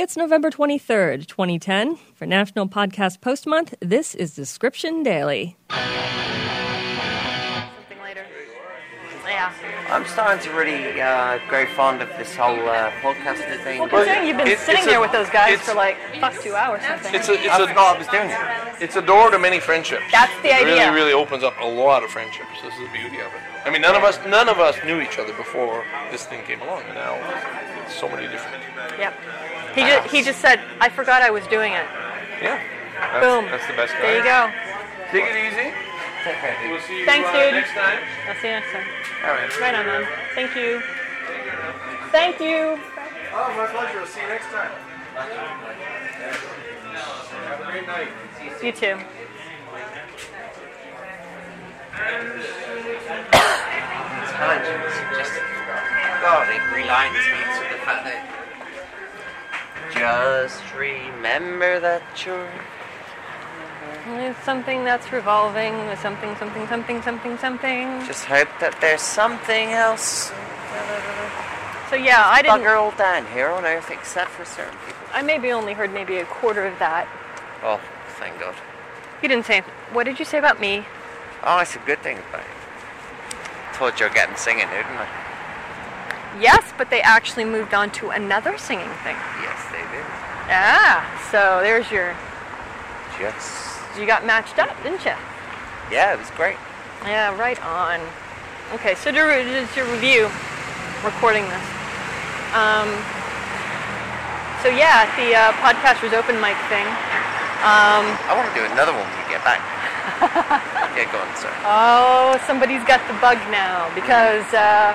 It's November 23rd, 2010. For National Podcast Post Month, this is Description Daily. Something later. Yeah. I'm starting to really uh, grow fond of this whole uh, podcasting thing. Well, considering you've been It- sitting it's a- there with those guys for like fuck two hours something. It's a it's I a forgot I was doing it. it's a door to many friendships. That's the It idea. Really, really opens up a lot of friendships. This is the beauty of it. I mean, none of us none of us knew each other before this thing came along, and now it's so many different. Yep. He just he just said, I forgot I was doing it. Yeah. That's, Boom. That's the best. There you go. Take it easy. Take care, dude. We'll see you Thanks, uh, dude. next time. I'll see you next time. All right. Right on, man. Thank you. Thank you. Oh, my pleasure. We'll see you next time. Have a great night. You too. Tangents. Just God, it reminds me to that. Just remember that you're. It's something that's revolving. With something, something, something, something, something. Just hope that there's something else. So yeah, I didn't. Bugger all down here on Earth except for certain people. I maybe only heard maybe a quarter of that. Oh, thank God. You didn't say. What did you say about me? Oh, it's a good thing about it. Told you I'd get him singing, didn't I? Yes, but they actually moved on to another singing thing. Yes, they did. Ah, so there's your. Just. You got matched up, didn't you? Yeah, it was great. Yeah, right on. Okay, so to, re- to review, recording this. Um, so yeah, the uh, podcasters open mic thing. Um, I want to do another one when we get back. yeah, go on, sir. oh, somebody's got the bug now because uh,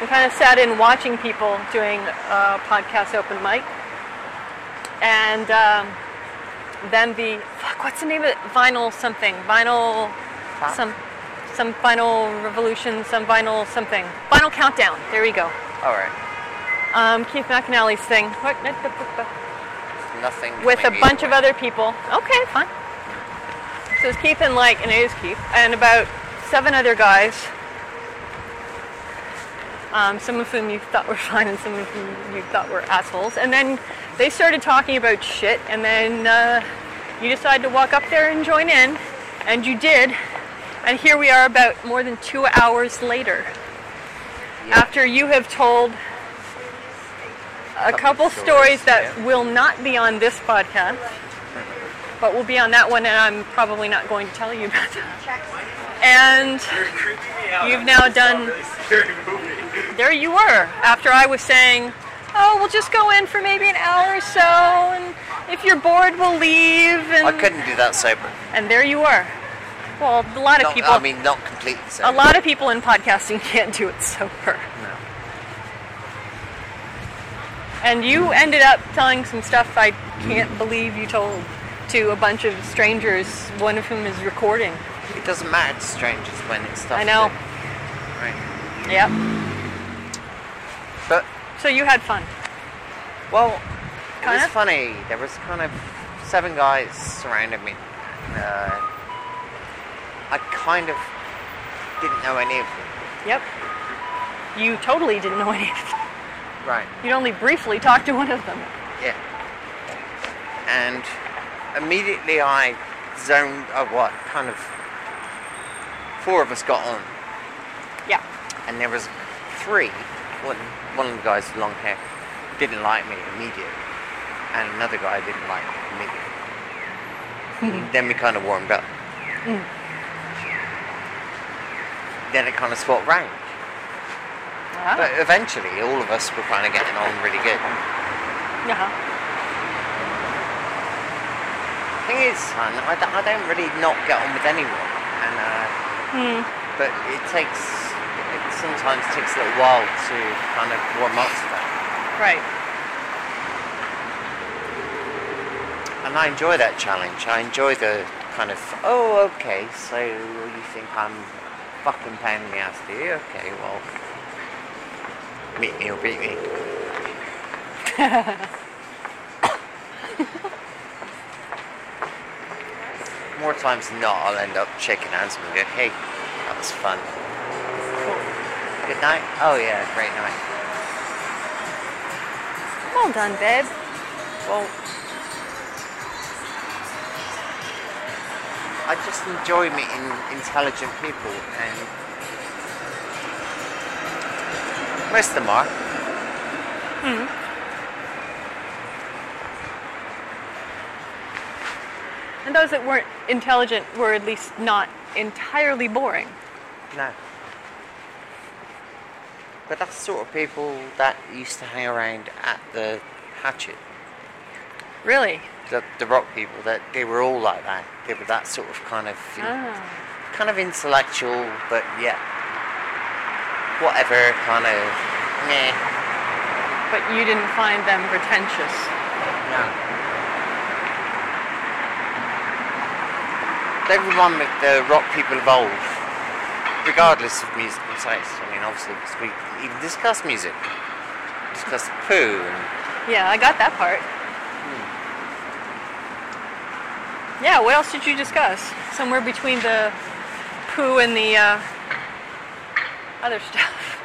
we kind of sat in watching people doing uh, podcast open mic, and um, then the fuck, what's the name of it? Vinyl something, vinyl, Pop? some, some vinyl revolution, some vinyl something, vinyl countdown. There we go. All right. Um, Keith McAnally's thing. What? Nothing. with a bunch of other people. Okay, fine. So it's Keith and like, and it is Keith, and about seven other guys. Um, some of whom you thought were fine, and some of whom you thought were assholes. And then they started talking about shit, and then uh, you decided to walk up there and join in, and you did. And here we are, about more than two hours later, Yeah. after you have told a Couple couple stories, stories that yeah. will not be on this podcast, but will be on that one, and I'm probably not going to tell you about that. And you've now done. There you were. After I was saying, "Oh, we'll just go in for maybe an hour or so, and if you're bored, we'll leave." And I couldn't do that sober. And there you were. Well, a lot of Not, people. I mean, not completely sober. a lot of people in podcasting can't do it sober. No. And you ended up telling some stuff I can't believe you told to a bunch of strangers, one of whom is recording. It doesn't matter to strangers when it's stuff. I know. Right. Yep. But So you had fun. well, it Kinda? was funny. There was kind of seven guys surrounding me. Uh, I kind of didn't know any of them. Yep. You totally didn't know any of them. Right. You'd only briefly talked to one of them. Yeah. And immediately I zoned, uh, what, kind of, four of us got on. Yeah. And there was three, one, one of the guys with long hair didn't like me immediately. And another guy didn't like me immediately. then we kind of warmed up. Then it kind of swapped round. Ah. But eventually all of us were kind of getting on really good. Yeah. thing is, son, I don't, I don't really not get on with anyone, and uh, but it takes sometimes takes a little while to kind of warm up to that, Right. and I enjoy that challenge. I enjoy the kind of oh, okay, so you think I'm fucking pain in the ass, do you? Okay, well, meet me or beat me. More times than not, I'll end up shaking hands and go, hey, that was fun. Good night? Oh, yeah, great night. Well done, babe. Well, I just enjoy meeting intelligent people, and most of them are. Hmm. And those that weren't intelligent were at least not entirely boring. No. But that's the sort of people that used to hang around at the Hatchet. Really? The, the rock people, that they were all like that. They were that sort of kind of, Ah. kind of intellectual, but yet whatever kind of, meh. But you didn't find them pretentious. No. Me the rock people evolve, regardless of musical taste. I mean, obviously, we even discuss music, discuss poo, and Yeah, I got that part. Yeah, what else did you discuss? Somewhere between the poo and the uh, other stuff.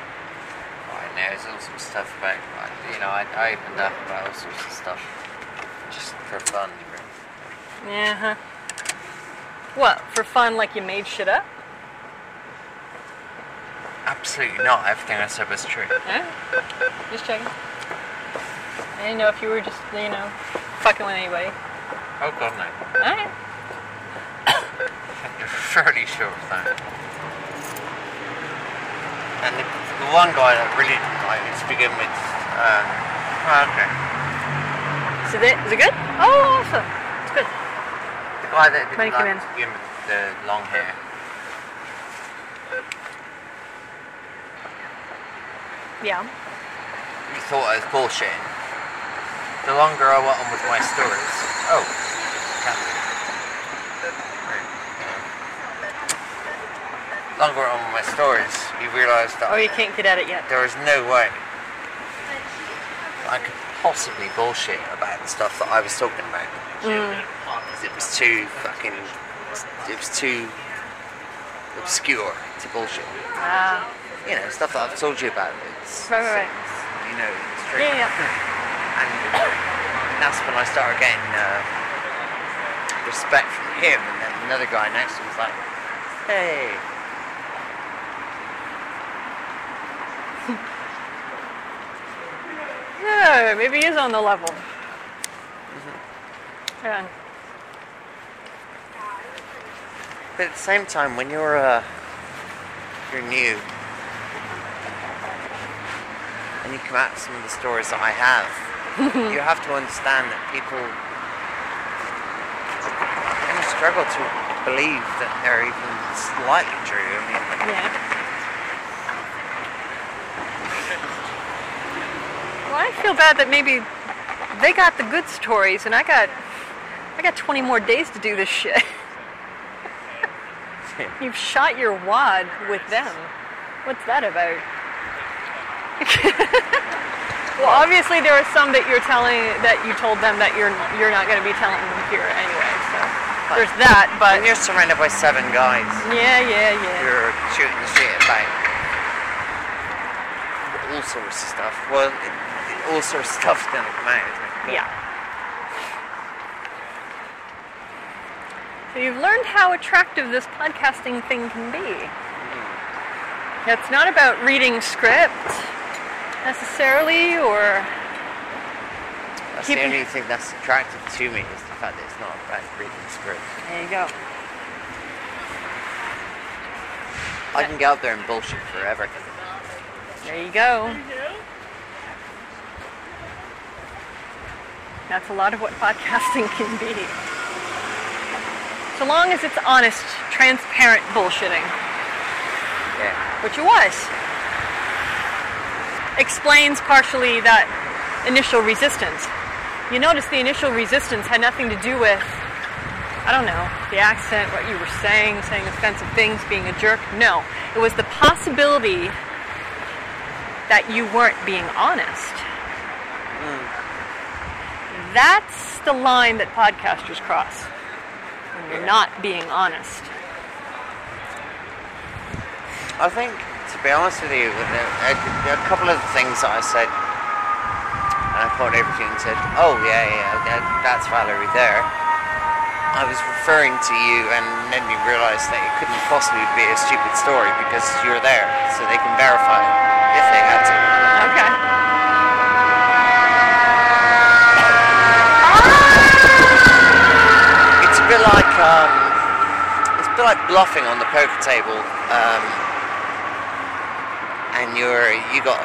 now there's all some stuff about, you know, I, I opened up about all sorts of stuff just for fun. really. Yeah. huh. What, for fun, like you made shit up? Absolutely not. Everything I said was true. Alright. Just checking. I didn't know if you were just, you know, fucking with anybody. Oh God, no. Alright. You're fairly sure of that. And the, the one guy that really didn't like me to begin with, um, oh, okay. Is it, is it good? Oh, awesome. It's good. The guy that didn't like to begin with the long hair. Yeah. You thought I was bullshitting. The longer I went on with my stories, oh, Catherine. Right, yeah. Longer on with my stories, you realise that Oh, you can't get at it yet. there is no way I could possibly bullshit about the stuff that I was talking about. Because it was too fucking. It was too obscure to bullshit. Ah. You know, stuff that I've told you about. It's, Right, right, right. You know, it's true. Yeah, yeah. And that's when I started getting uh, respect from him, and then another guy next to him was like, "Hey." Yeah, maybe he's on the level. Yeah. But at the same time, when you're uh, you're new, and you come out with some of the stories that I have, you have to understand that people kind of struggle to believe that they're even slightly true. I mean, Yeah. Well, I feel bad that maybe they got the good stories and I got I got 20 more days to do this shit. You've shot your wad with them. What's that about? well, obviously there are some that you're telling that you told them that you're you're not going to be telling them here anyway. So there's that, but when you're surrounded by seven guys, yeah, yeah, yeah. you're shooting the shit about all sorts of stuff. Well, it, it- all sorts of stuff's gonna come out. Yeah. So you've learned how attractive this podcasting thing can be. Mm-hmm. It's not about reading script necessarily, or That's the only thing that's attractive to me is the fact that it's not about reading the script. there you go. I can go up there and bullshit forever. There you go. That's a lot of what podcasting can be. So long as it's honest, transparent bullshitting, Yeah. which it was. Explains partially that initial resistance. You notice the initial resistance had nothing to do with, I don't know, the accent, what you were saying, saying offensive things, being a jerk. No. It was the possibility that you weren't being honest. That's the line that podcasters cross when you're not being honest. I think, be honest with you, a, a couple of the things that I said And I pointed everything said, "Oh yeah, yeah, that, that's Valerie there." I was referring to you, and then you realised that it couldn't possibly be a stupid story because you're there, so they can verify it if they had to. Okay. It's a bit like um, it's a bit like bluffing on the poker table, um, and you're you got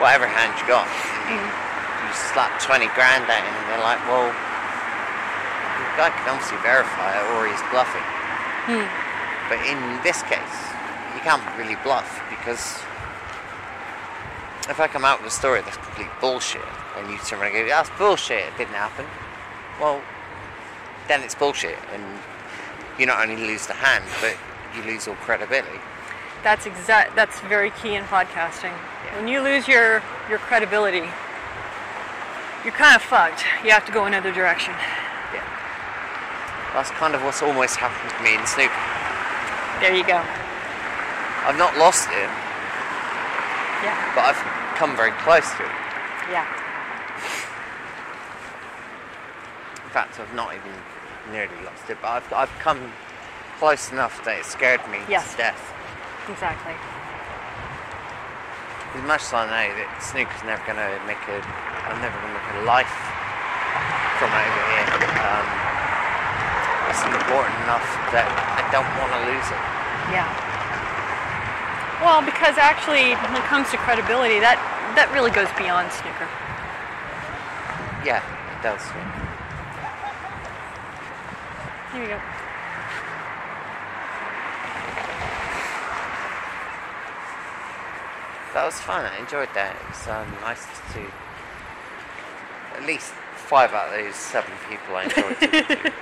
whatever hand you got. Mm-hmm. You, you slap twenty grand down, and they're like, well, the guy can obviously verify it, or he's bluffing. Hmm. But in this case, you can't really bluff because if I come out with a story that's complete bullshit, and you turn around and go, "That's bullshit. It didn't happen." Well, then it's bullshit, and you not only lose the hand, but you lose all credibility. That's exact. That's very key in podcasting. When you lose your your credibility, you're kind of fucked. You have to go another direction. Yeah. That's kind of what's almost happened to me in snooker. There you go. I've not lost it, Yeah. but I've come very close to it. Yeah. In fact, I've not even nearly lost it, but I've, I've come close enough that it scared me Yes. to death. Exactly. As much as I know that snooker's never going to make a, I'm never going to make a life from over here. Um, it's important enough that I don't want to lose it. Yeah. Well, because actually, when it comes to credibility, that that really goes beyond snooker. Yeah, it does. Here you go. That was fun. I enjoyed that. It was um, nice to at least five out of those seven people I enjoyed talking to.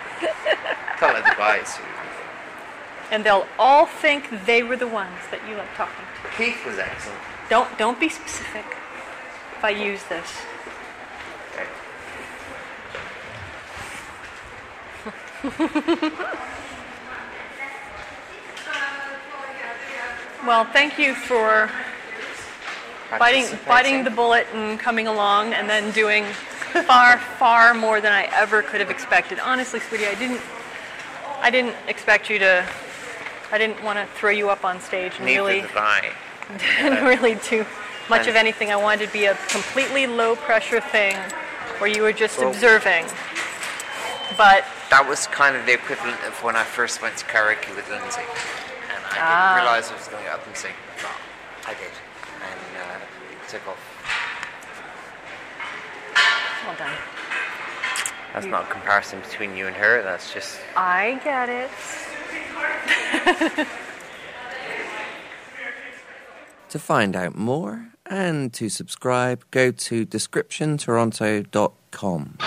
Couple of the guys And they'll all think they were the ones that you like talking to. Keith was excellent. Don't don't be specific. If I use this. Well, thank you for biting biting the bullet and coming along, and then doing far far more than I ever could have expected. Honestly, sweetie, I didn't I didn't expect you to. I didn't want to throw you up on stage and Neither really didn't really do much of anything. I wanted to be a completely low pressure thing where you were just Well- observing. But That was kind of the equivalent of when I first went to karaoke with Lindsay. And I Ah. didn't realise I was going to get up and sing. But I did. And uh, took off. well done. That's not a comparison between you and her. That's just I get it. To find out more and to subscribe, go to descriptiontoronto.com.